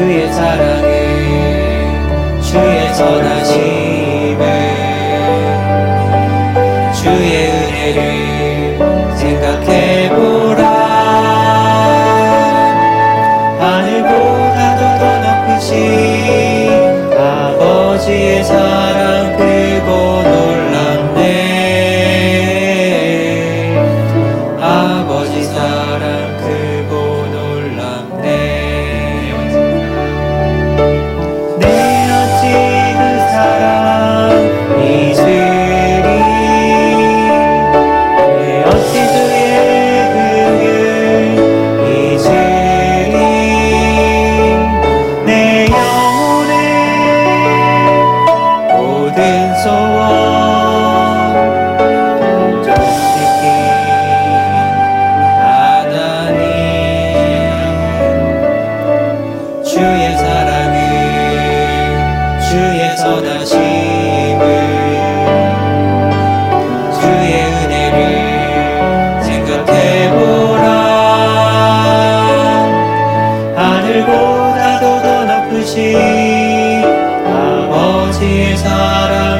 주의 사랑에 주의 전하심에 주의 은혜를 생각해보라. 하늘보다도 더 높으신 아버지의 사랑. 모든 소원 종지기 하나님 주의 사랑을 주의 선하심을 하늘보다도 더 높으신 아버지의 사랑